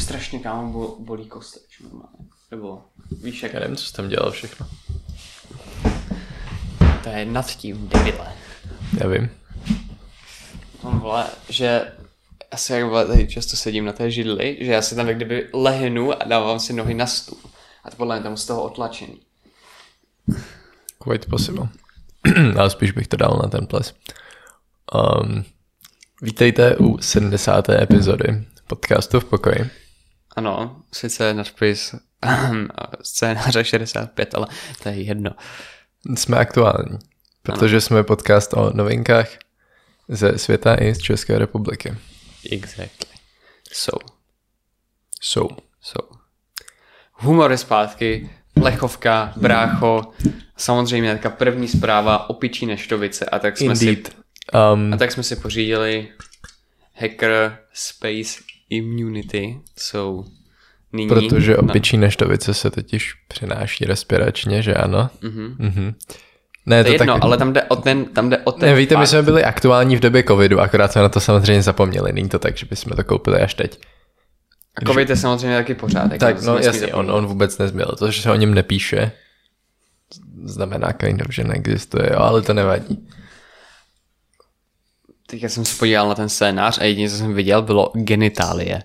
Strašně kámo bol, bolí kosteč normálně. Nebo víš jak, Já nevím, co jsi tam dělal všechno. to je nad tím, debile. Nevím. On vole, že já si jak vole, tady často sedím na té židli, že já si tam jak kdyby lehnu a dávám si nohy na stůl. A to podle mě tam z toho otlačený. Quite possible. Ale spíš bych to dal na ten ples. Um, vítejte u 70. epizody podcastu v pokoji. Ano, sice nadpis scénáře 65, ale to je jedno. Jsme aktuální, protože jsme podcast o novinkách ze světa i z České republiky. Exactly. So, Jsou. so. Humor je zpátky, plechovka, brácho, samozřejmě teďka první zpráva o pičí neštovice a tak jsme si Indeed. Um, A tak jsme si pořídili Hacker Space Immunity, jsou nyní... protože na- opičí neštovice se totiž přenáší respiračně, že ano? Mhm. Mhm. Ne, To je jedno, ale tam jde o ten, tam jde o ten Ne, víte, my fakt. jsme byli aktuální v době covidu, akorát jsme na to samozřejmě zapomněli. Není to tak, že bychom to koupili až teď. A covid je samozřejmě taky pořád. Tak, to no jasně, on, on vůbec nezměl. To, že se o něm nepíše, znamená kind of, že neexistuje, jo, ale to nevadí. Teďka jsem se podíval na ten scénář a jediné, co jsem viděl, bylo genitálie.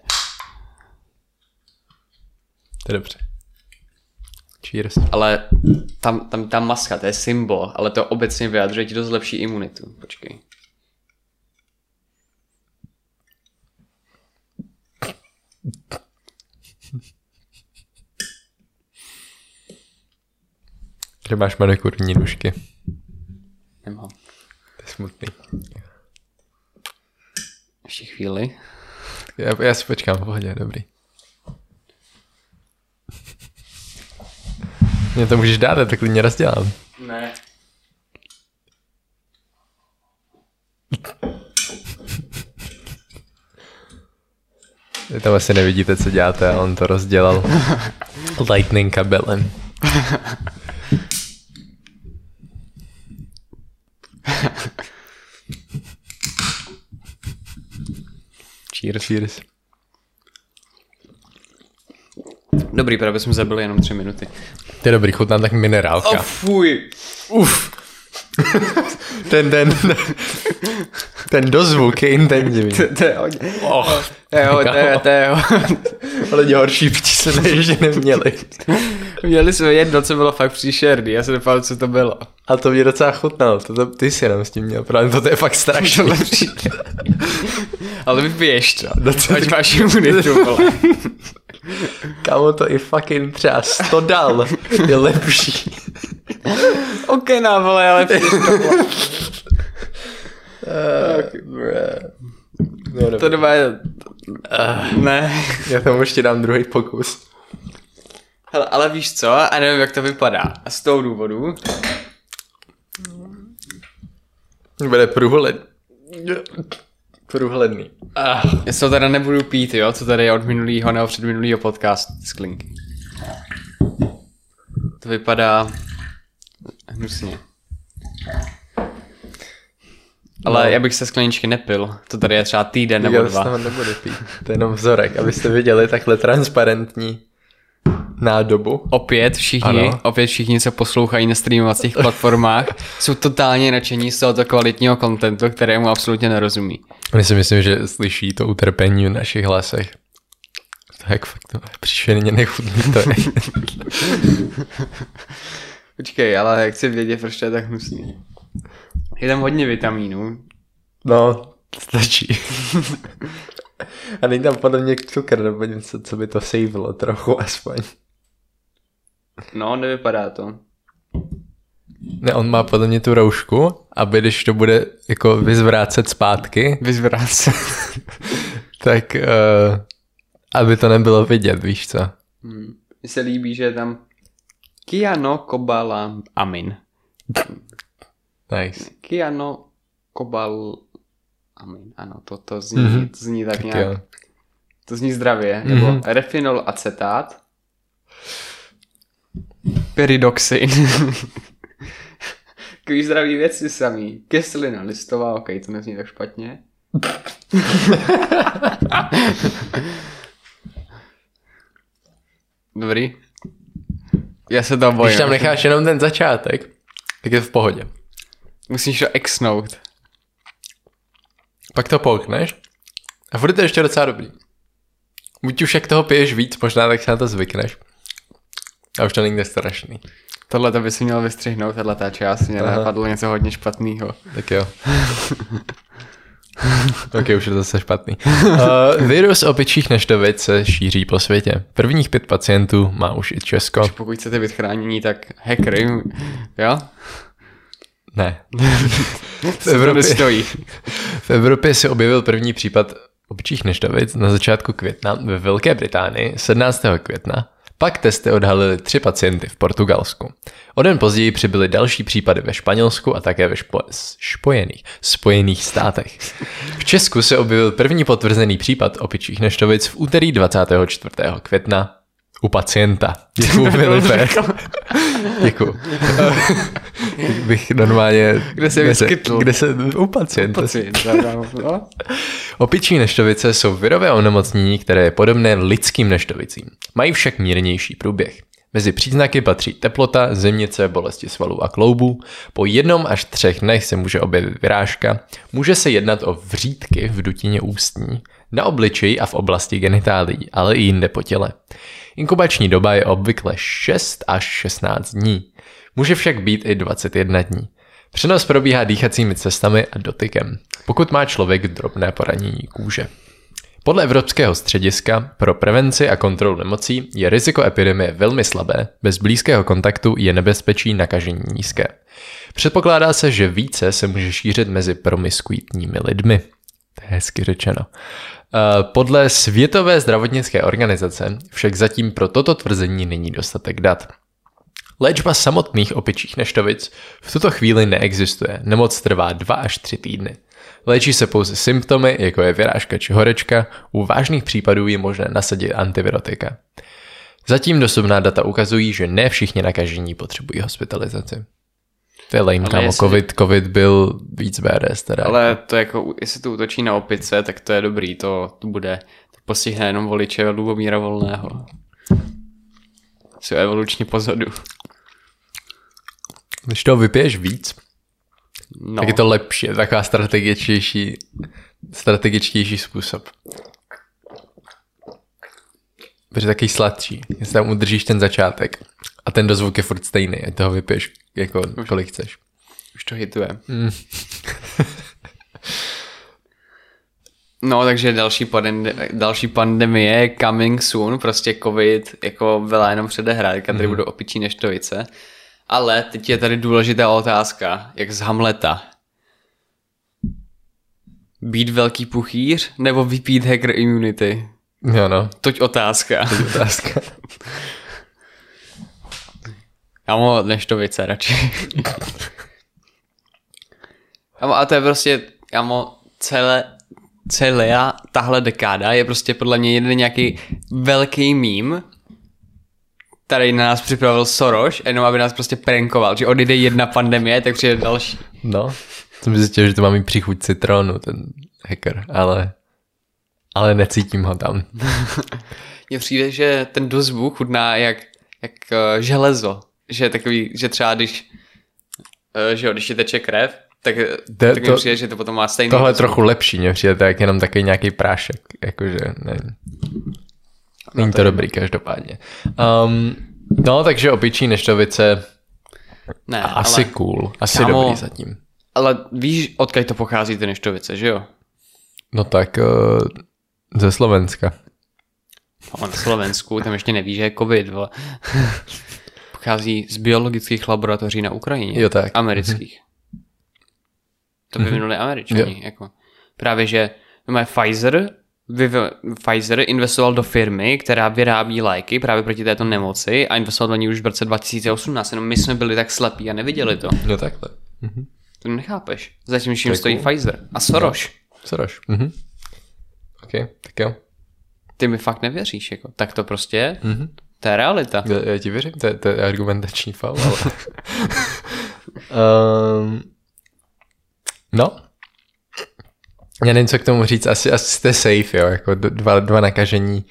To je dobře. Cheers. Ale tam, tam ta maska, to je symbol, ale to obecně vyjadřuje ti dost lepší imunitu. Počkej. Že máš manikurní nůžky. Nemám. To je smutný. Ještě chvíli. Já, já si počkám, v pohodě, dobrý. Mě to můžeš dát, já to klidně rozdělám. Ne. Vy tam asi nevidíte, co děláte, ale on to rozdělal lightning kabelem. Cheers. Cheers. Dobrý, právě jsme zabili jenom tři minuty. To je dobrý, chutná tak minerálka. Oh, fuj. Uf. ten, ten, ten dozvuk je intenzivní. To je hodně. Oh, To je hodně, to je, to je ale horší pití jsme ještě neměli. Měli jsme jedno, co bylo fakt příšerný, já se nepamatuji, co to bylo. A to mě docela chutnalo, to, to, ty jsi jenom s tím měl problém, to je fakt strašný. Ale vypiješ to. No co Ať ty- máš imunitu, vole. Kámo, to i fucking třeba 100 dal je lepší. OK, na vole, ale vole. No, To doma je... Ne. Já tomu ještě dám druhý pokus. Hele, ale víš co? A nevím, jak to vypadá. A z toho důvodu... Bude průhled. Průhledný. Ah, já se to teda nebudu pít, jo, co tady je od minulýho nebo předminulýho podcastu, ty sklinky. To vypadá hnusně. Ale No. já bych se skleničky nepil. To tady je třeba týden nebo Já z dva. toho nebudu pít. To je jenom vzorek, abyste viděli takhle transparentní nádobu. Opět všichni, Ano. opět všichni, co poslouchají na streamovacích platformách, jsou totálně nadšení z tohoto kvalitního kontentu, kterému absolutně nerozumí. Oni si myslím, že slyší to utrpení v našich hlasech. Tak fakt to je příšerně nechutný to je. Počkej, ale chci vědět, proč to je tak hnusný. Je tam hodně vitamínů. No, stačí. A není tam podle mě cukr nebo něco, co by to savilo trochu aspoň. No, nevypadá to. Ne, on má podle mě tu roušku, aby když to bude jako vyzvrácet zpátky. Vyzvrácet. tak uh, aby to nebylo vidět, víš co. Hmm. Mně se líbí, že je tam Kiano Kobala Amin. Nice. Kiano Kobal Amin, ano, to, to, zní, mm-hmm. to zní tak, tak nějak. Jo. To zní zdravě. Mm-hmm. Nebo mhm. refinol acetát. peridoxin. Takový zdraví věci samý. Kyselina listová, ok, to nezní tak špatně. Dobrý. Já se to bojím. Když tam necháš jenom ten začátek, tak je to v pohodě. Musíš to exnout. Pak to polkneš a bude to ještě docela dobrý. Buď už jak toho piješ víc, možná tak se na to zvykneš. A už to není strašný. Tohle to by si měl vystřihnout, tahle ta část. Mě Aha. napadlo něco hodně špatného. Tak jo. ok, už je to zase špatný. Uh, virus opičích neštovic se šíří po světě. Prvních pět pacientů má už i Česko. Pokud chcete být chránění, tak hackery, jo? Ne. V Evropě. nestojí. V Evropě se objevil první případ opičích neštovic na začátku května ve Velké Británii 17. května. Pak testy odhalily tři pacienty v Portugalsku. O den později přibyly další případy ve Španělsku a také ve špo, spojených, spojených státech. V Česku se objevil první potvrzený případ opičích neštovic v úterý 24. května u pacienta. Děkuju, Filipe. Děkuju. bych normálně... Kde se vyskytl? Kde se... U pacienta. Pocit, no. Opičí neštovice jsou virové onemocnění, které je podobné lidským neštovicím. Mají však mírnější průběh. Mezi příznaky patří teplota, zimnice, bolesti svalů a kloubů. Po jednom až třech dnech se může objevit vyrážka. Může se jednat o vřídky v dutině ústní, na obličeji a v oblasti genitálií, ale i jinde po těle. Inkubační doba je obvykle 6 až 16 dní. Může však být i 21 dní. Přenos probíhá dýchacími cestami a dotykem, pokud má člověk drobné poranění kůže. Podle Evropského střediska pro prevenci a kontrolu nemocí je riziko epidemie velmi slabé, bez blízkého kontaktu je nebezpečí nakažení nízké. Předpokládá se, že více se může šířit mezi promiskuitními lidmi. To je hezky řečeno. Eh, Podle Světové zdravotnické organizace však zatím pro toto tvrzení není dostatek dat. Léčba samotných opičích neštovic v tuto chvíli neexistuje. Nemoc trvá 2 až 3 týdny. Léčí se pouze symptomy, jako je vyrážka či horečka, u vážných případů je možné nasadit antivirotika. Zatím dosudná data ukazují, že ne všichni nakažení potřebují hospitalizaci. To je lame, kámo. jestli- COVID, COVID byl víc BRS teda. Ale to jako, jestli to útočí na opice, tak to je dobrý, to, to bude, to postihne jenom voliče Lubomíra Volného. Jsou evolučně pozadu. Když toho vypiješ víc, No, tak je to lepší, je taková strategičtější, strategičtější způsob. Protože takový sladší, jestli tam udržíš ten začátek a ten dozvuk je furt stejný, ať toho vypiješ jako kolik chceš. už to hituje. Mm. No, takže další, pandemie, další pandemie je coming soon, prostě covid jako byla jenom předehrádka, tady budou opičí neštovice. Ale teď je tady důležitá otázka, jak z Hamleta. Být velký puchýř nebo vypít hacker immunity? Jo no, Toť otázka. otázka. Kámo, neštovice radši. A to je prostě, kámo, celé, celá tahle dekáda je prostě podle mě jeden nějaký velký mím, tady na nás připravil Soros, jenom aby nás prostě prankoval, že odjde jedna pandemie, tak přijde další. No, jsem zjistil, že to má mít příchuť citronu, ten hacker, ale, ale necítím ho tam. Mně přijde, že ten dozvuk chutná jak, jak uh, železo. Že je takový, že třeba když, uh, že jo, když ti teče krev, tak, To- tak mi to- přijde, že to potom má stejný Tohle je trochu lepší, mě přijde to jak jenom takový nějaký prášek, jakože nevím. Není to dobrý každopádně. Um, no, takže opičí neštovice Ne, asi ale, cool, asi Kámo- dobrý zatím. ale víš, odkud to pochází ty neštovice, že jo? No tak uh, ze Slovenska. No, na Slovensku, tam ještě neví, že je covid, vole. Pochází z biologických laboratoří na Ukrajině. Jo, tak. Amerických. To vyvinuli američani. Jako. Právě, že má Pfizer, vyv- Pfizer investoval do firmy, která vyrábí léky právě proti této nemoci a investoval do ní už v roce 2018. Jenom my jsme byli tak slepí a neviděli to. No takhle. To nechápeš. Zatím je stojí cool. Pfizer a Soros. Soroš. Mhm. OK, tak jo. Ty mi fakt nevěříš, jako. Tak to prostě je. Mhm. To je realita. Já, já ti věřím, to je, to je argumentační faul, ale... um, no. Já nevím, co k tomu říct, asi, asi jste safe, jo, jako dva, dva nakažení.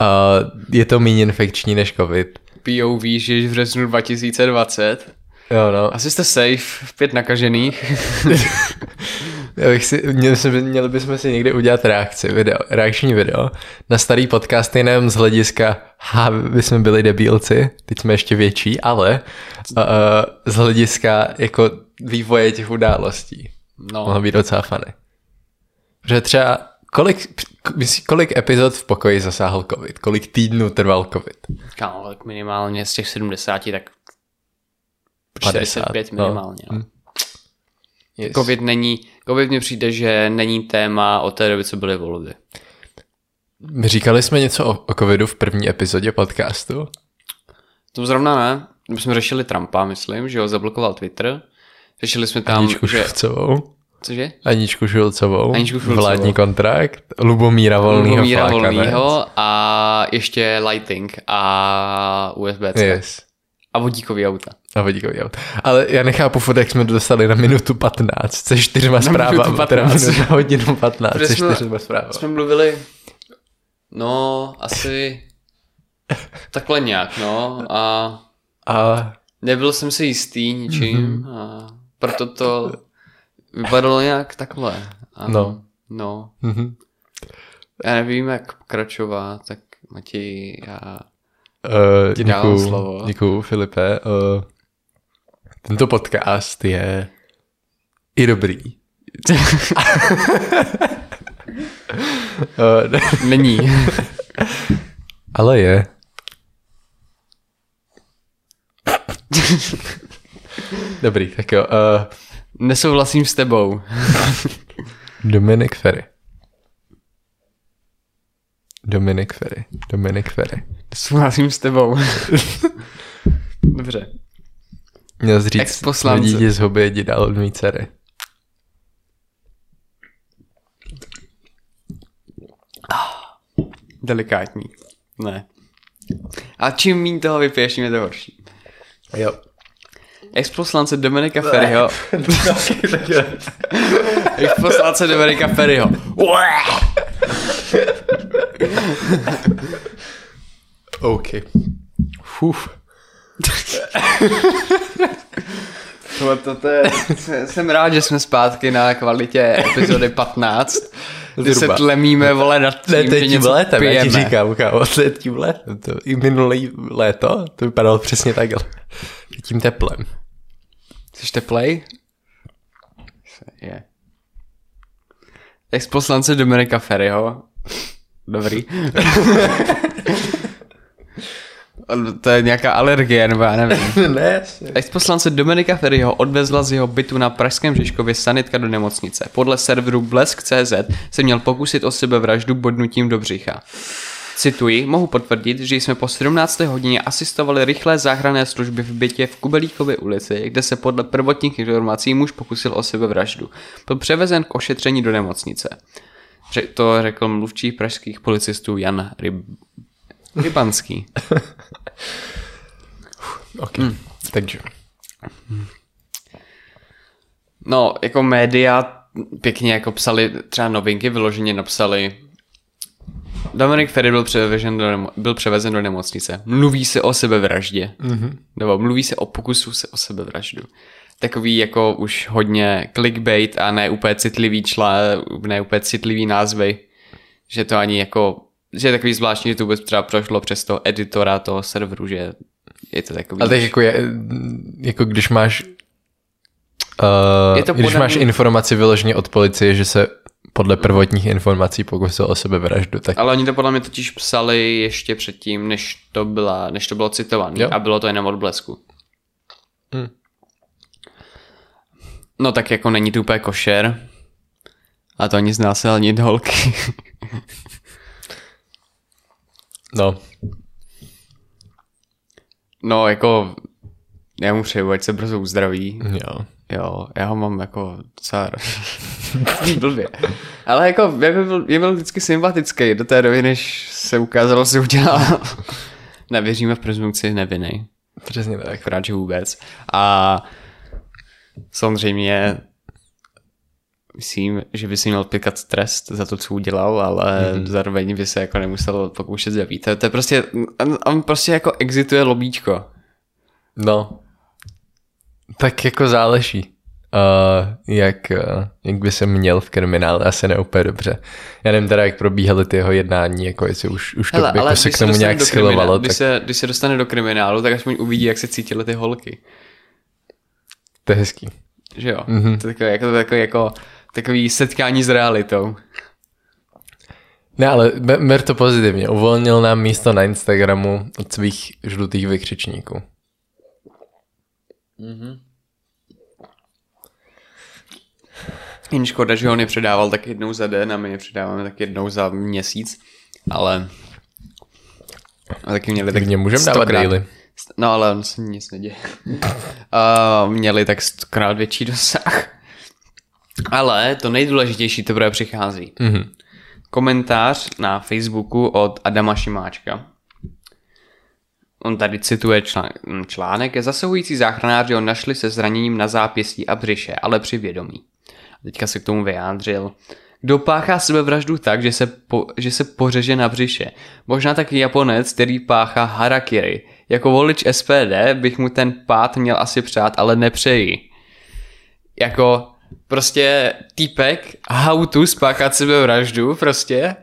Uh, je to méně infekční než covid. POV, že v březnu 2020. Jo, no. Asi jste safe, pět nakažených. Já bych si, měli, měli bychom si někdy udělat reakci, video, reakční video na starý podcast jenom z hlediska, ha, my jsme byli debílci, teď jsme ještě větší, ale uh, z hlediska jako vývoje těch událostí. No. Mohlo být docela funny. Protože třeba kolik, kolik epizod v pokoji zasáhl covid? Kolik týdnů trval covid? Kámo, tak minimálně z těch 70, tak 50, 45 no. minimálně. No. Yes. Covid není, covid mně přijde, že není téma od té doby, co byly volby. Říkali jsme něco o, o covidu v první epizodě podcastu? To zrovna ne. My jsme řešili Trumpa, myslím, že ho zablokoval Twitter. Řešili jsme tam, Aničku že... Šulcovou. Cože? Aničku Šulcovou. Aničku Šulcovou. Vládní kontrakt. Lubomíra Volnýho Lubomíra. Volnýho a ještě Lighting a USB-C. Yes. A vodíkový auta. A vodíkový aut. Ale já nechápu furt, jak jsme dostali na minutu 15 se čtyřma zprávami. minutu Teda 15. minutu, na hodinu 15 Protože se jsme- čtyřma zprávami. Jsme mluvili, no, asi takhle nějak, no. A A nebyl jsem si jistý ničím Mhm. a proto to vypadalo nějak takhle. A, No. No. mhm. Já nevím, jak pokračovat, tak Matěj, já... Uh, Ti děkuju, slovo. děkuju, Filipe. Uh, tento podcast je i dobrý. uh, Není. ale je. Dobrý, tak jo. Uh, Nesouhlasím s tebou. Dominik Ferry. Dominik Ferry. Dominik Ferry. Souhlasím s tebou. Dobře. Měl jsi říct, dítě z hobby jedi dál od mý dcery. Delikátní. Ne. A čím méně toho vypiješ, tím je to horší. Jo. Ex-poslance Dominika Ferryho. Ex-poslance Dominika Ferryho. OK. Fuf. Tohle to, to je, jsem rád, že jsme zpátky na kvalitě epizody 15. Kdy se tlemíme, vole, nad tím, Ne, to že je tím něco létem, já ti pijeme. říkám, kámo, to je tím létem. To, I minulý léto to vypadalo přesně takhle. Tím teplem. Jsi teplej? Je. Ex-poslance Dominika Ferryho. Dobrý. to je nějaká alergie, nebo já nevím. ne, Ex-poslance Dominika Ferryho odvezla z jeho bytu na Pražském Žižkově sanitka do nemocnice. Podle serveru Blesk.cz se měl pokusit o sebevraždu bodnutím do břicha. Cituji, mohu potvrdit, že jsme po 17. hodině asistovali rychlé záchranné služby v bytě v Kubelíkově ulici, kde se podle prvotních informací muž pokusil o sebevraždu. Byl převezen k ošetření do nemocnice. To řekl mluvčí pražských policistů Jan Ryb... Rybanský. OK. Hmm. Takže. No, jako média pěkně jako psali, třeba novinky vyloženě napsali Dominik Ferry byl převezen do, nemo- byl převezen do nemocnice. Mluví se o sebevraždě. Mm-hmm. Nebo mluví se o pokusu se o sebevraždu. Takový jako už hodně clickbait a ne úplně citlivý čla, ne úplně citlivý názvy. Že to ani jako, že je takový zvláštní, že to vůbec třeba prošlo přes toho editora toho serveru, že je to takový. Ale tak jako, je, jako když máš uh, Je to když máš informaci vyloženě od policie, že se podle prvotních informací pokusil o sebevraždu, tak Ale oni to podle mě totiž psali ještě předtím, než to, byla, než to bylo citované. A bylo to jenom od blesku. Hmm. No tak jako není to úplně košer. A to ani znásilnit holky. no, no jako já mu přeju, ať se brzo uzdraví. jo. Jo, já ho mám jako docela blbě. Ale jako je byl, je byl vždycky sympatický do té doby, než se ukázalo, že udělal. Nevěříme v prezumci neviny. Přesně tak. akorát, že vůbec. A samozřejmě myslím, že by si měl pěkat trest za to, co udělal, ale mm-hmm. zároveň by se jako nemusel pokoušet zabít. To, to je prostě, on, on prostě jako exituje lobíčko. No, tak jako záleží. Uh, jak, uh, jak by se měl v kriminále, asi ne úplně dobře. Já nevím teda, jak probíhaly ty jeho jednání, jako jestli už, už to Hele, jako se k tomu nějak schylovalo. Tak... Když, se, když se dostane do kriminálu, tak aspoň uvidí, jak se cítily ty holky. To je hezký. Že jo? Mm-hmm. To je takové, jako, takové, jako, takový setkání s realitou. Ne, ale ber to pozitivně. Uvolnil nám místo na Instagramu od svých žlutých vykřičníků. Mm-hmm. Jen škoda, že on je předával tak jednou za den a my je předáváme tak jednou za měsíc, ale a taky měli tak, tak můžeme dávat daily. No ale on se nic neděje. uh, měli tak stokrát větší dosah. Ale to nejdůležitější teprve přichází. Mm-hmm. Komentář na Facebooku od Adama Šimáčka. On tady cituje článek. Je zasahující záchranáři ho našli se zraněním na zápěstí a břiše, ale při vědomí. Teďka se k tomu vyjádřil. Kdo páchá sebevraždu tak, že se, po, že se pořeže na břiše? Možná taky Japonec, který páchá harakiri. Jako volič SPD bych mu ten pád měl asi přát, ale nepřeji. Jako prostě týpek, how to spáchat sebevraždu prostě.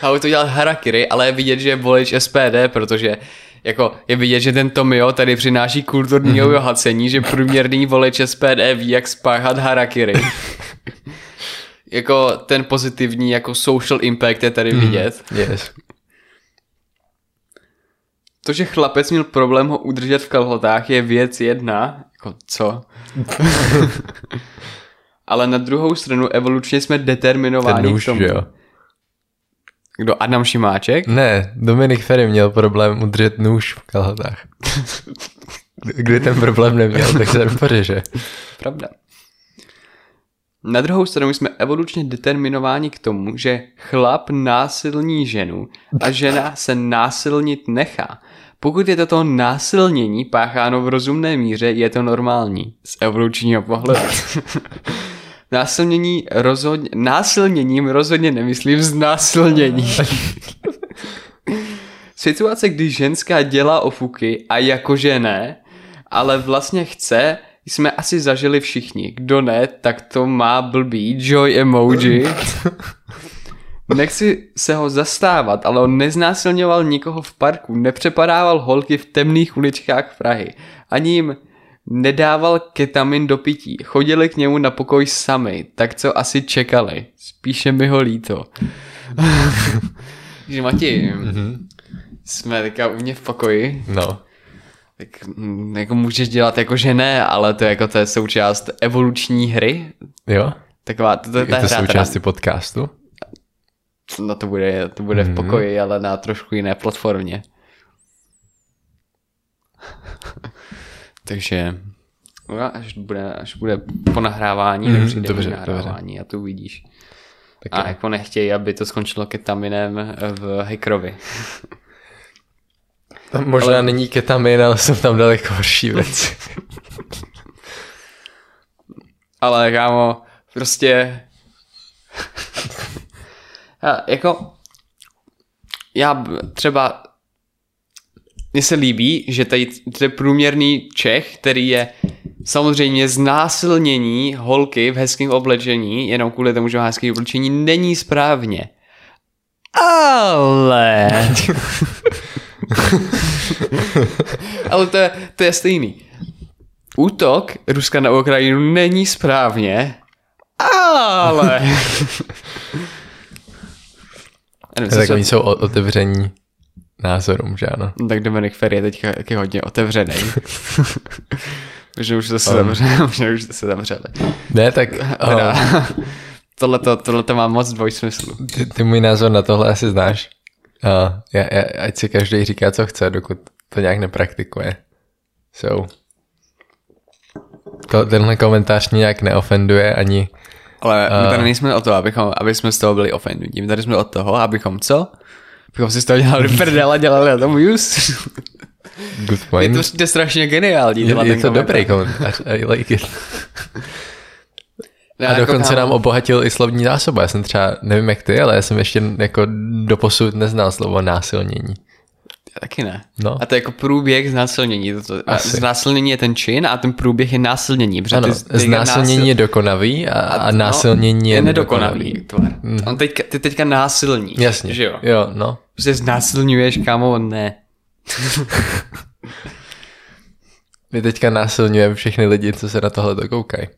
how to dělat harakiri, ale je vidět, že je volič SPD, protože jako je vidět, že ten Tomio tady přináší kulturní mm-hmm. že průměrný volič SPD ví, jak spáchat harakiri. jako ten pozitivní jako social impact je tady mhm. vidět. Mm, yes. To, že chlapec měl problém ho udržet v kalhotách je věc jedna. Jako co? Ale na druhou stranu evolučně jsme determinováni Ten nůž, k tomu. Jo. Kdo? Adam Šimáček? Ne, Dominik Ferry měl problém udržet nůž v kalhotách. Kdy ten problém neměl, tak se pořeže. Pravda. Na druhou stranu jsme evolučně determinováni k tomu, že chlap násilní ženu a žena se násilnit nechá. Pokud je toto násilnění pácháno v rozumné míře, je to normální. Z evolučního pohledu. Násilnění rozhodně, násilněním rozhodně nemyslím znásilnění. Situace, kdy ženská dělá ofuky a jakože ne, ale vlastně chce, jsme asi zažili všichni. Kdo ne, tak to má blbý joy emoji. Nechci se ho zastávat, ale on neznásilňoval nikoho v parku, nepřepadával holky v temných uličkách Prahy. Ani jim nedával ketamin do pití. Chodili k němu na pokoj sami, tak co asi čekali. Spíše mi ho líto. Takže Mati, mm-hmm. jsme teďka u mě v pokoji. No. Tak jako můžeš dělat jako že ne, ale to je jako to je součást evoluční hry. Jo? Taková, to, to, je to součástí podcastu? No to bude, to bude mm-hmm. v mhm. pokoji, ale na trošku jiné platformě. Takže no, až bude, až bude po nahrávání, mm, tak přijde dobře, nahrávání dobře. a to uvidíš. Tak a je. jako nechtějí, aby to skončilo ketaminem v Hekrovi. Tam možná ale... není ketamin, ale jsem tam daleko horší věci. ale kámo, prostě jako já třeba mně se líbí, že tady je průměrný Čech, který je samozřejmě znásilnění holky v hezkém oblečení, jenom kvůli tomu, že hezké oblečení, není správně. Ale... Ale to je, to je stejný. Útok Ruska na Ukrajinu není správně, ale... tak oni jsou otevření názorům, že ano. No, tak Dominik Ferry je teďka taky hodně otevřený. že už to se um. zavřeli, že už to se zavřeli. Ne, tak... Um. tohleto, tohleto má moc dvojsmyslu. Ty, ty můj názor na tohle asi znáš. Uh, já, já, ať si každý říká, co chce, dokud to nějak nepraktikuje. So. To, tenhle komentář nějak neofenduje ani... Ale my tady nejsme o to, abychom, aby jsme z toho byli ofendutí. My tady jsme od toho, abychom co? Bychom si z toho dělali prdel a dělali na tom use. Good point. Je to, je strašně geniální. Je, je to dobrý komentář. I like it. a dokonce nám obohatil i slovní zásobu. Já jsem třeba, nevím jak ty, ale já jsem ještě jako doposud neznal slovo násilnění. Taky ne. No. A to je jako průběh znásilnění. A znásilnění je ten čin a ten průběh je násilnění. Ano, ty, ty znásilnění násil... je dokonavý a, a, a no, násilnění no, je nedokonavý. nedokonavý. Mm. On teďka, ty teďka násilní. Jasně, že jo? jo no. Prostě znásilňuješ, kámo, ne. My teďka násilňujeme všechny lidi, co se na tohle dokoukají.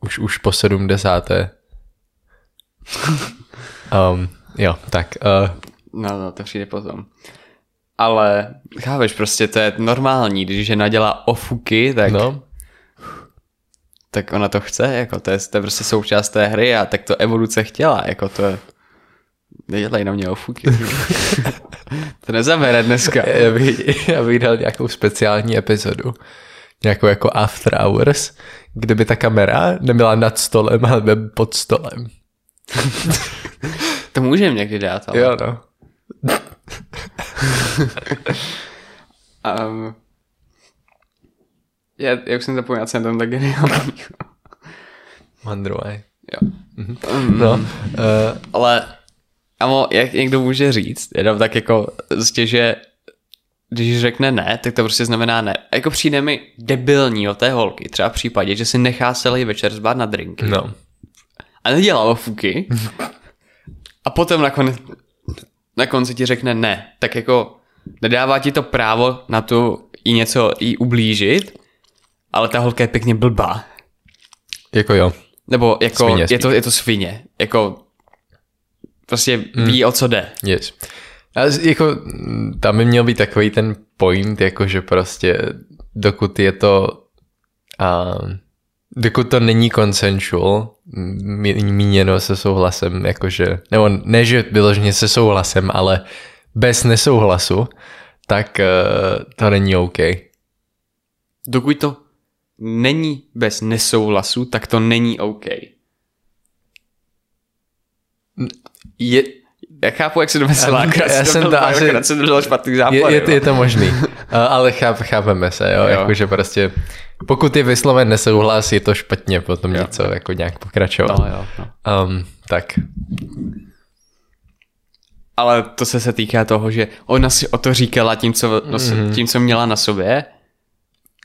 Už, už po sedmdesáté. um, jo, tak. Uh, no, no, to přijde potom. Ale chápeš, prostě to je normální, když žena dělá ofuky, tak... No. Tak ona to chce, jako to je, to je prostě součást té hry a tak to evoluce chtěla, jako to je... Nedělej na mě ofuky. to nezabere dneska. Já bych, já bych dal nějakou speciální epizodu. Nějakou jako after hours, kde by ta kamera nebyla nad stolem, ale by pod stolem. to můžeme někdy dát, ale... Jo, no. Um, já, já už jsem zapomněl, co jsem tam tak geniální. Mandruaj. Jo. Mm-hmm. No, uh, ale amo, jak někdo může říct, jenom tak jako prostě, že když řekne ne, tak to prostě znamená ne. Jako přijde mi debilní od té holky, třeba v případě, že si nechá celý večer zbát na drinky. No. A nedělá fuky. A potom nakonec na konci ti řekne ne, tak jako nedává ti to právo na to i něco jí ublížit, ale ta holka je pěkně blbá. Jako jo. Nebo jako svině, je, to, je to svině. Jako prostě mm. ví, o co jde. Yes. A jako tam by měl být takový ten point, jako že prostě dokud je to uh, dokud to není consensual, míněno se souhlasem, jakože, nebo ne, že vyloženě se souhlasem, ale bez nesouhlasu, tak uh, to není OK. Dokud to není bez nesouhlasu, tak to není OK. Je, já chápu, jak se domyslela, akorát já jsem to asi, jsem špatný západ. Je, je, je, to možný, ale cháp, chápeme se, jo, jo. jakože prostě pokud je vysloven nesouhlas, je to špatně potom jo. něco jako nějak pokračovat. No, jo, no. Um, tak. Ale to se se týká toho, že ona si o to říkala tím, co, mm-hmm. tím, co měla na sobě.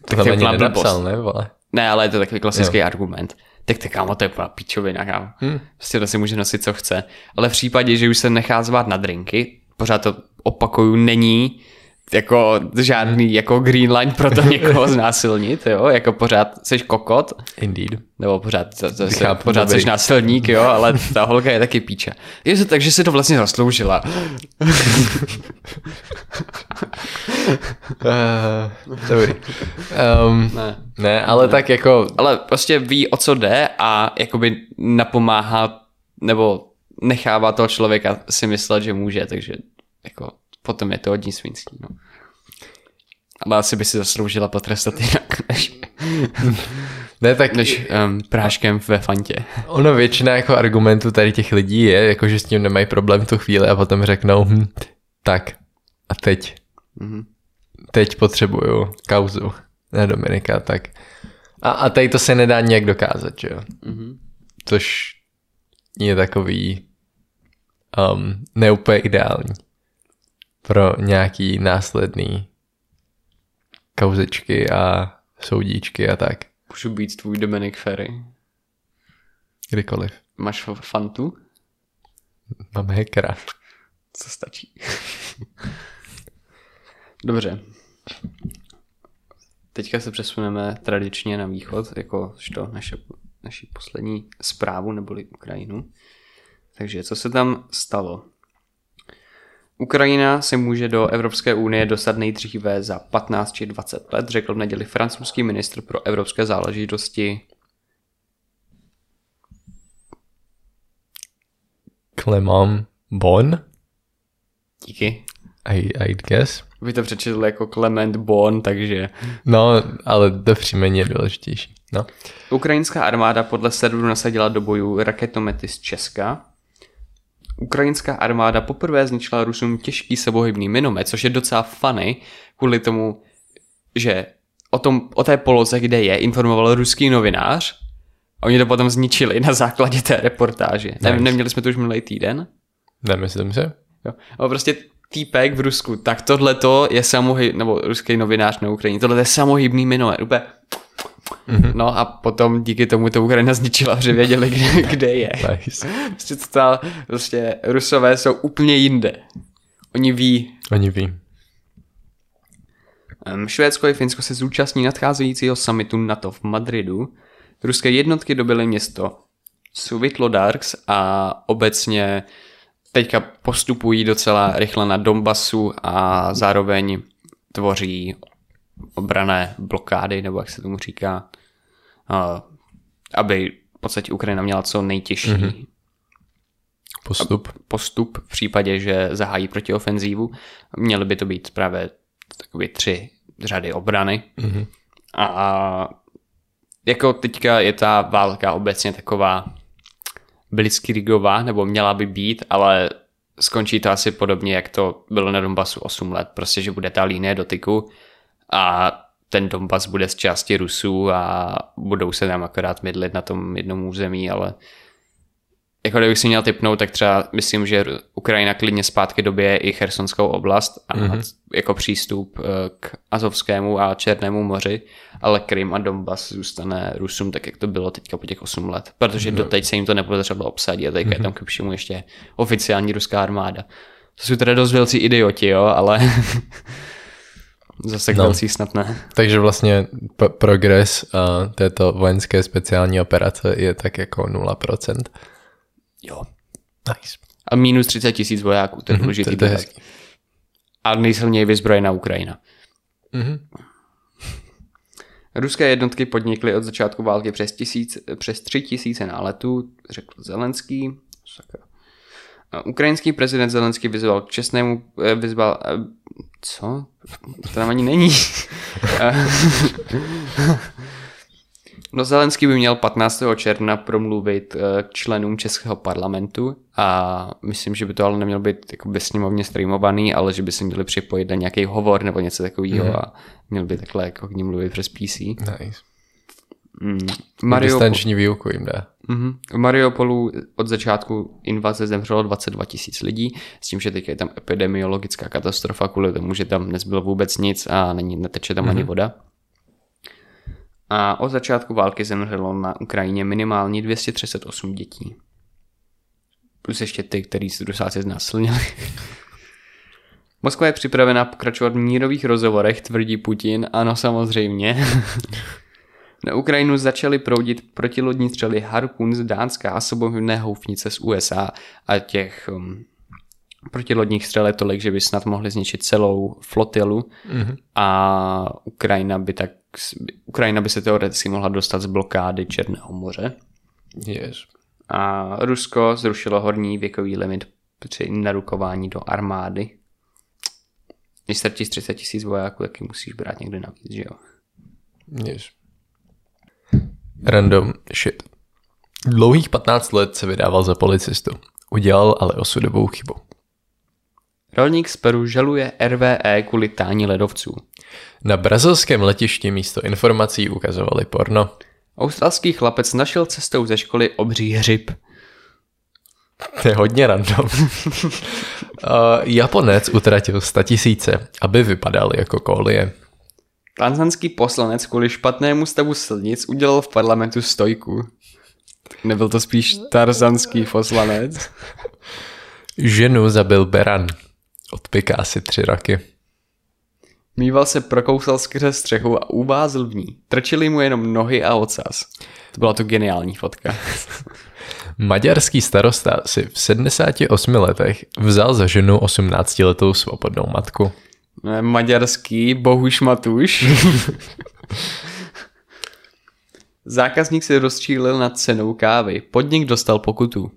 To tak tam ani nenapsal, ne, vole? Ne, ale je to takový klasický jo. argument. Tak to kámo, to je úplná píčovina, kámo. Hmm. Prostě to si může nosit, co chce. Ale v případě, že už se nechá zvát na drinky, pořád to opakuju, není jako žádný jako green line pro to někoho znásilnit, jo, jako pořád seš kokot. Indeed. Nebo pořád, to, to se, pořád seš násilník, jo, ale ta holka je taky píče. Je to tak, že si to vlastně zasloužila. uh, dobrý. Um, ne. ne, ale ne. tak jako... Ale prostě ví, o co jde a jakoby napomáhá nebo nechává toho člověka si myslet, že může, takže jako potom je to hodně svinský. No. Ale asi by si zasloužila potrestat jinak, než, ne, tak, než um, práškem ve fantě. Ono většina jako argumentů tady těch lidí je, jako že s tím nemají problém v tu chvíli a potom řeknou, hm, tak a teď. Mm-hmm. Teď potřebuju kauzu na Dominika, tak. A, a tady to se nedá nějak dokázat, že jo? Mm-hmm. Což je takový um, neúplně ideální pro nějaký následný kauzičky a soudíčky a tak. Můžu být tvůj Dominic Ferry. Kdykoliv. Máš fantu? Mám hackera. Co stačí. Dobře. Teďka se přesuneme tradičně na východ, jako to naše, naši poslední zprávu neboli Ukrajinu. Takže co se tam stalo? Ukrajina se může do Evropské unie dostat nejdříve za 15 či 20 let, řekl v neděli francouzský ministr pro evropské záležitosti Clement Bon. Díky. I, I guess. Vy to přečetli jako Clement Bon, takže... No, ale to příjmení je důležitější. No. Ukrajinská armáda podle serveru nasadila do bojů raketomety z Česka, ukrajinská armáda poprvé zničila Rusům těžký sebohybný minomet, což je docela funny, kvůli tomu, že o, tom, o té poloze, kde je, informoval ruský novinář Oni to potom zničili na základě té reportáže. Nice. Ne, neměli jsme to už minulý týden? Nemyslím si. Jo. Ale prostě týpek v Rusku, tak tohle to je samohyb, nebo ruský novinář na Ukrajině, tohle je samohybný minulé, úplně Mm-hmm. No a potom díky tomu to Ukrajina zničila, že věděli, kde, kde je. Nice. Prostě, to, prostě Rusové jsou úplně jinde. Oni ví. Oni ví. Švédsko i Finsko se zúčastní nadcházejícího summitu NATO v Madridu. Ruské jednotky dobily město Suvitlodarks a obecně teďka postupují docela rychle na Donbasu a zároveň tvoří obrané blokády, nebo jak se tomu říká, aby v podstatě Ukrajina měla co nejtěžší mm-hmm. postup. postup v případě, že zahájí protiofenzívu. Měly by to být právě takové tři řady obrany. Mm-hmm. A jako teďka je ta válka obecně taková blitzkriegová, nebo měla by být, ale skončí to asi podobně, jak to bylo na Donbasu 8 let, prostě, že bude ta línie dotyku a ten Donbass bude z části Rusů a budou se tam akorát mydlit na tom jednom území, ale jako kdybych si měl typnout, tak třeba myslím, že Ukrajina klidně zpátky době i Chersonskou oblast a mm-hmm. jako přístup eh, k Azovskému a Černému moři, ale Krym a Donbass zůstane Rusům tak, jak to bylo teďka po těch 8 let, protože mm-hmm. doteď se jim to nepodařilo obsadit a teďka mm-hmm. je tam k všemu ještě oficiální ruská armáda. To jsou teda dost velcí idioti, jo, ale Zase no. snad ne. Takže vlastně p- progres uh, této vojenské speciální operace je tak jako 0%. Jo. Nice. A minus 30 tisíc vojáků, to je mm-hmm, důležitý. To, je A nejsilněji vyzbrojená Ukrajina. Mm-hmm. Ruské jednotky podnikly od začátku války přes, tisíc, přes tři tisíce náletů, řekl Zelenský. Sakra. Ukrajinský prezident Zelenský vyzval k čestnému, eh, vyzval, eh, co? To tam ani není. no Zelenský by měl 15. června promluvit eh, k členům Českého parlamentu a myslím, že by to ale nemělo být jako sněmovně streamovaný, ale že by se měli připojit na nějaký hovor nebo něco takového mm. a měl by takhle jako k ním mluvit přes PC. Nice. Mm. Mario... Distanční výuku jim dá. Mm-hmm. V Mariupolu od začátku invaze zemřelo 22 tisíc lidí, s tím, že teď je tam epidemiologická katastrofa kvůli tomu, že tam nezbylo vůbec nic a není, neteče tam mm-hmm. ani voda. A od začátku války zemřelo na Ukrajině minimálně 238 dětí. Plus ještě ty, který si Rusáci znásilnili. Moskva je připravena pokračovat v mírových rozhovorech, tvrdí Putin. Ano, samozřejmě. Na Ukrajinu začaly proudit protilodní střely Harpoon z Dánska a sobohybné houfnice z USA a těch um, protilodních střel je tolik, že by snad mohli zničit celou flotilu mm-hmm. a Ukrajina by tak Ukrajina by se teoreticky mohla dostat z blokády Černého moře. Yes. A Rusko zrušilo horní věkový limit při narukování do armády. Když ztratíš 30 tisíc vojáků, taky musíš brát někde navíc, že jo? Yes. Random shit. Dlouhých 15 let se vydával za policistu. Udělal ale osudovou chybu. Rolník z Peru žaluje RVE kvůli tání ledovců. Na brazilském letišti místo informací ukazovali porno. Australský chlapec našel cestou ze školy obří hřib. To je hodně random. uh, Japonec utratil tisíce, aby vypadal jako kolie. Tanzanský poslanec kvůli špatnému stavu silnic udělal v parlamentu stojku. Nebyl to spíš tarzanský poslanec? Ženu zabil Beran. Odpika asi tři roky. Mýval se prokousal skrze střechu a uvázl v ní. Trčili mu jenom nohy a ocas. To byla to geniální fotka. Maďarský starosta si v 78 letech vzal za ženu 18-letou svobodnou matku. Maďarský Bohuš Matuš. Zákazník se rozčílil nad cenou kávy. Podnik dostal pokutu.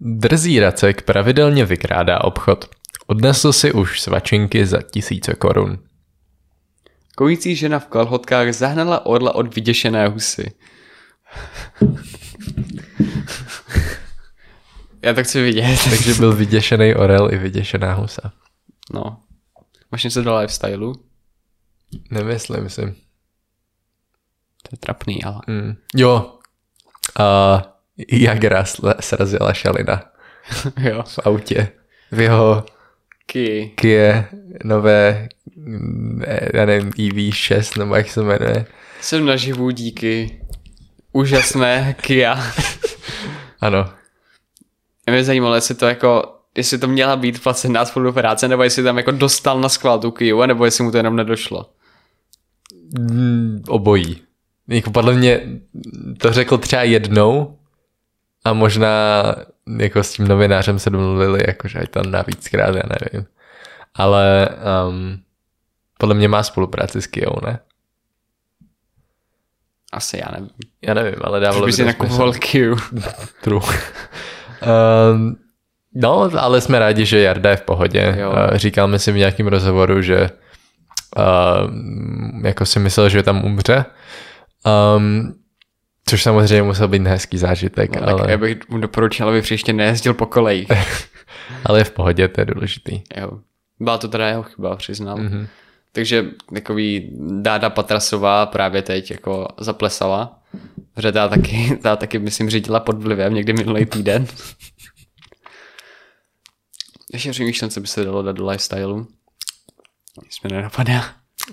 Drzí Racek pravidelně vykrádá obchod. Odnesl si už svačinky za tisíce korun. Kojící žena v kalhotkách zahnala orla od vyděšené husy. Já to chci vidět. Takže byl vyděšený orel i vyděšená husa. No. Máš něco do lifestylu? Nemyslím si. To je trapný, ale... Mm. Jo. A Jagra srazila šalina jo. v autě. V jeho Ky. Kia nové, já nevím, EV6, nebo jak se jmenuje. Jsem naživu díky úžasné Kia. Ano, Mě zajímalo, jestli to jako jestli to měla být placená spolupráce, nebo jestli tam jako dostal na skval tu Kiu, nebo jestli mu to jenom nedošlo. Mm, obojí. Jako podle mě to řekl třeba jednou a možná jako s tím novinářem se domluvili, jakože ať tam navíckrát, já nevím. Ale um, podle mě má spolupráci s Kijou, ne? Asi já nevím. Já nevím, ale dávalo by by si to nakupoval. Kiu. True. um, no, ale jsme rádi, že Jarda je v pohodě. Jo. Říkal mi si v nějakém rozhovoru, že uh, jako si myslel, že tam umře. Um, což samozřejmě musel být hezký zážitek, No, ale... Tak já bych mu doporučil, aby příště nejezdil po kolejích. ale je v pohodě, to je důležitý. jo. Byla to teda jeho chyba, přiznal. Mhm. Mm-hmm. Takže takový Dáda Patrasová právě teď jako zaplesala. Protože ta taky, ta taky, myslím, řídila pod vlivem někdy minulý týden. Ještě přemýšlím, co by se dalo dát do lifestylu. Nic mi nenapadá.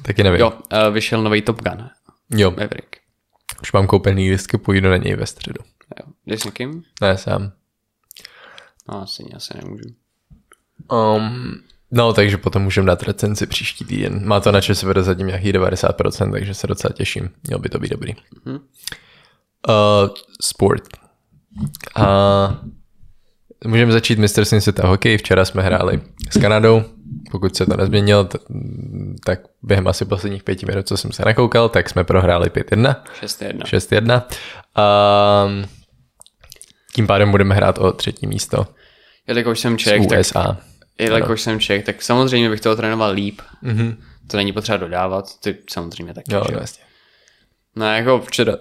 Taky nevím. Jo, uh, vyšel nový Top Gun. jo. Maverick. Už mám koupený lístky, půjdu na něj ve středu. Jo. Jdeš s někým? Ne, sám. No, asi, asi nemůžu. Um, no, takže potom můžeme dát recenzi příští týden. Má to na ČSVD zatím nějaký 90%, takže se docela těším. Měl by to být dobrý. Mhm. Uh, sport. A můžeme začít mistrovstvím světa hokej. Včera jsme hráli s Kanadou. Pokud se to nezměnilo, tak během asi posledních pěti minut, co jsem se nakoukal, tak jsme prohráli 5-1. 6-1. 6-1. Um, tím pádem budeme hrát o třetí místo Jelikož jsem Čech, tak, USA. jelikož jsem Čech, tak samozřejmě bych toho trénoval líp. Mm-hmm. To není potřeba dodávat, ty samozřejmě taky. Jo, no, jasně. No jako včera,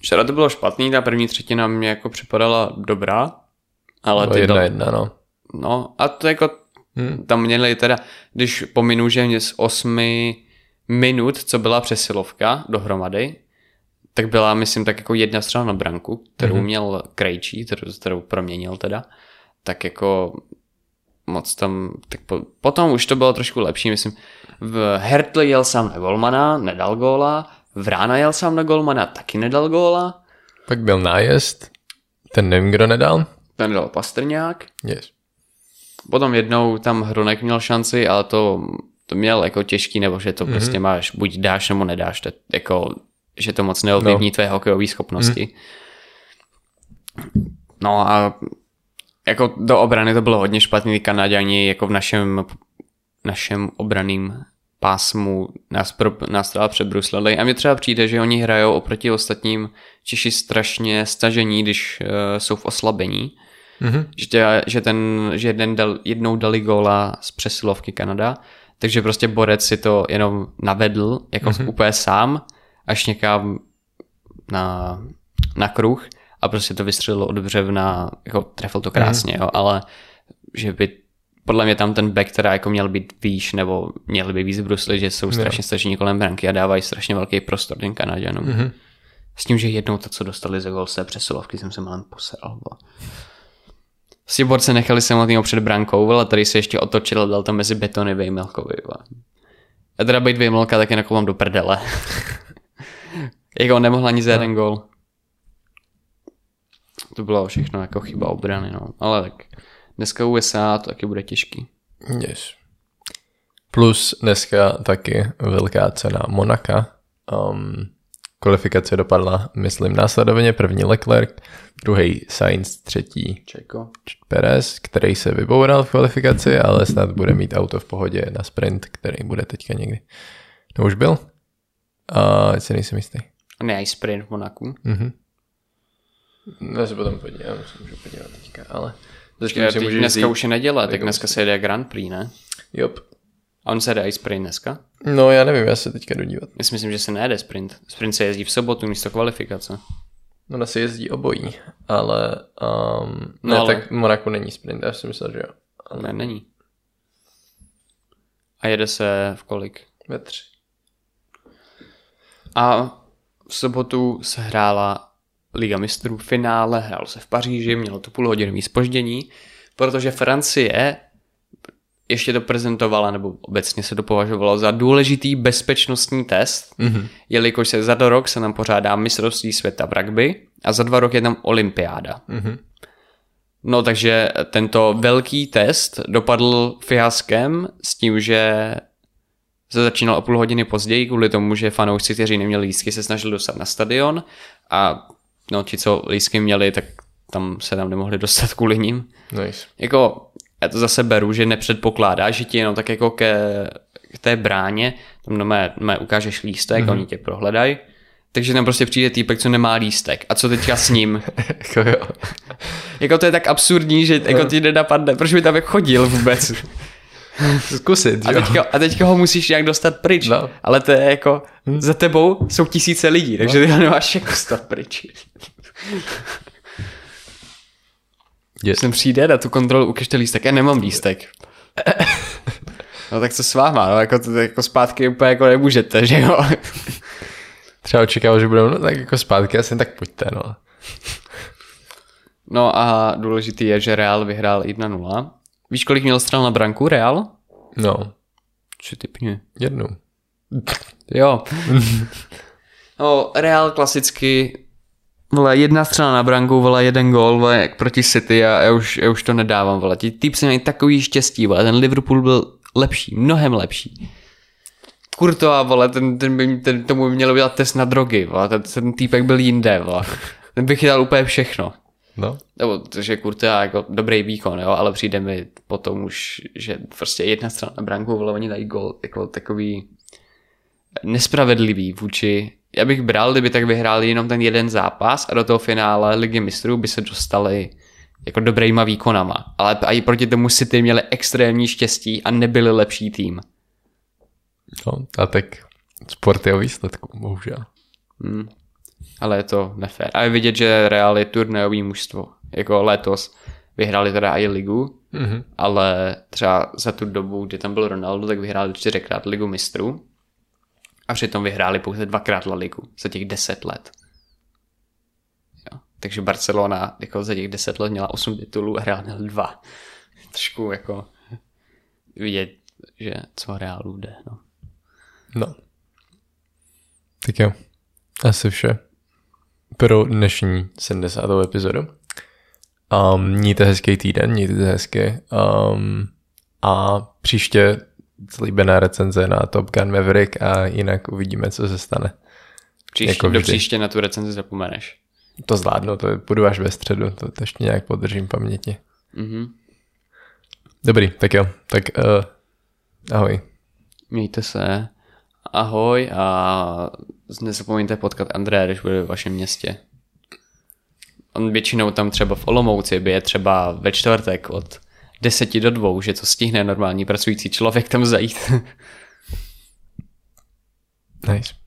včera to bylo špatný, ta první třetina mě jako připadala dobrá, ale Bylo ty jedna, jedna, no. No a to jako hmm. tam měli teda, když pominu, že mě z osmi minut, co byla přesilovka dohromady, tak byla, myslím, tak jako jedna střela na branku, kterou mm-hmm. měl Krejčí, kterou, kterou proměnil teda, tak jako moc tam, tak po, potom už to bylo trošku lepší, myslím, v Hertli jel sám na golmana, nedal góla, Vrána jel sám na golmana, taky nedal góla, Pak byl nájezd, ten nevím, kdo nedal. Ten dal Pastrňák, Yes. Potom jednou tam Hronek měl šanci, ale to, to měl jako těžký, nebo že to Mhm. mm-hmm. prostě máš, buď dáš nebo nedáš, to, jako, že to moc neovlivní no. tvé hokejové schopnosti. Mm. No a jako do obrany to bylo hodně špatný, Kanaděni jako v našem, našem obraným pásmu nás, pro, nás třeba přebruslili a mně třeba přijde, že oni hrajou oproti ostatním Češi strašně stažení, když uh, jsou v oslabení Mhm. že, tě, že, ten, že jeden dal, jednou dali góla z přesilovky Kanada, takže prostě borec si to jenom navedl jako mm-hmm. úplně sám, až někam na, na kruh a prostě to vystřelilo od břevna, jako trefil to krásně, mm-hmm. jo, ale že by podle mě tam ten back teda jako měl být výš, nebo měl by víc brusli, že jsou strašně stažení kolem branky a dávají strašně velký prostor těm Kanaděnům. Mm-hmm. S tím, že jednou to, co dostali za gol z té přesilovky, jsem se malem poseral. Bo. Prostě borce nechali samotného před brankou, ale tady se ještě otočil a dal tam mezi betony Vejmelkovi. A teda být Vejmelka taky nakouvám do prdele. jako on nemohl ani za jeden gol. To bylo všechno jako chyba obrany, no. Ale tak dneska USA to taky bude těžký. Yes. Plus dneska taky velká cena Monaka. Um, kvalifikace dopadla, myslím, následovně první Leclerc, druhý Sainz, třetí Čeko. Perez, který se vyboural v kvalifikaci, ale snad bude mít auto v pohodě na sprint, který bude teďka někdy. To už byl? A uh, si nejsem jistý. Ne, i sprint v Monaku. Mhm. Já se potom podívám, se můžu podívat teďka, ale... Počkej, dneska už je neděle, tak dneska se jede Grand Prix, ne? Jop. A on se jede i sprint dneska? No já nevím, já se teďka jdu dívat. Já si myslím, že se nejede sprint. Sprint se jezdí v sobotu místo kvalifikace. No se jezdí obojí, ale... Um, No ne, ale- tak Monaku není sprint, já si myslel, že jo. Ale Ne, není. A jede se v kolik? ve tři. A v sobotu se hrála Liga mistrů finále, hrál se v Paříži, mělo to půlhodinový spoždění, protože Francie ještě to prezentovala, nebo obecně se to považovalo za důležitý bezpečnostní test, mm-hmm. jelikož se za do rok se nám pořádá mistrovství světa v rugby a za dva roky je tam olympiáda. Mm-hmm. No takže tento velký test dopadl fiaskem s tím, že se začínal o půl hodiny později kvůli tomu, že fanoušci, kteří neměli lístky, se snažili dostat na stadion a no, ti, co lístky měli, tak tam se tam nemohli dostat kvůli ním. Nice. Jako, já to zase beru, že nepředpokládá, že ti jenom tak jako ke, k té bráně, tam mé, mé ukážeš lístek, mm-hmm. oni tě prohledají, takže tam prostě přijde týpek, co nemá lístek. A co teďka s ním? jako jo. jako to je tak absurdní, že jako ti nenapadne, proč by tam jako chodil vůbec? Zkusit, a teďka, a teďka ho musíš nějak dostat pryč. No. Ale to je jako, hm. za tebou jsou tisíce lidí, takže no. ty ho nemáš jako dostat pryč. Je. Jsem přijde na tu kontrolu, ukažte lístek, já nemám lístek. no tak co s váma, no jako, to, jako zpátky úplně jako nemůžete, že jo. Třeba očekával, že budou, no tak jako zpátky, asi tak pojďte, no. No a důležitý je, že Real vyhrál 1-0. Víš, kolik měl střel na branku Real? No. Co typně? Jednu. Jo. no, Real klasicky Vole, jedna střela na branku, vole, jeden gol, vole, jak proti City a já už, já už to nedávám, vole. Ti týp se mají takový štěstí, vole. Ten Liverpool byl lepší, mnohem lepší. Kurtoa, vole, ten, ten, by, ten tomu by měl udělat test na drogy, vole. Ten, ten týpek byl jinde, vole. Ten by chytal úplně všechno. No. Nebo, že Kurtoa jako dobrý výkon, jo, ale přijde mi potom už, že prostě jedna strana na branku, vole, oni dají gol, jako takový nespravedlivý vůči já bych bral, kdyby tak vyhráli jenom ten jeden zápas a do toho finále ligy mistrů by se dostali jako dobrýma výkonama. Ale i proti tomu City měli extrémní štěstí a nebyli lepší tým. No, a tak sport je o výsledku, bohužel. Hmm. Ale je to nefér. A je vidět, že Real je turnajový mužstvo. Jako letos vyhráli teda i ligu, mm-hmm. ale třeba za tu dobu, kdy tam byl Ronaldo, tak vyhráli čtyřikrát ligu mistrů a přitom vyhráli pouze dvakrát La Ligu za těch deset let. Jo. Takže Barcelona jako za těch deset let měla osm titulů a Real měl dva. Trošku jako vidět, že co Realu jde. No. no. Tak jo. Asi vše pro dnešní 70. epizodu. Um, mějte hezký týden, mějte hezky. Um, a příště slíbená recenze na Top Gun Maverick a jinak uvidíme, co se stane. Příště, jako do příště na tu recenzi zapomeneš. To zvládnu, to budu až ve středu, to, to ještě nějak podržím paměti. Mm-hmm. Dobrý, tak jo, tak uh, ahoj. Mějte se, ahoj a nezapomeňte potkat André, když bude ve vašem městě. On většinou tam třeba v Olomouci by je třeba ve čtvrtek od deseti do dvou, že to stihne normální pracující člověk tam zajít. nice.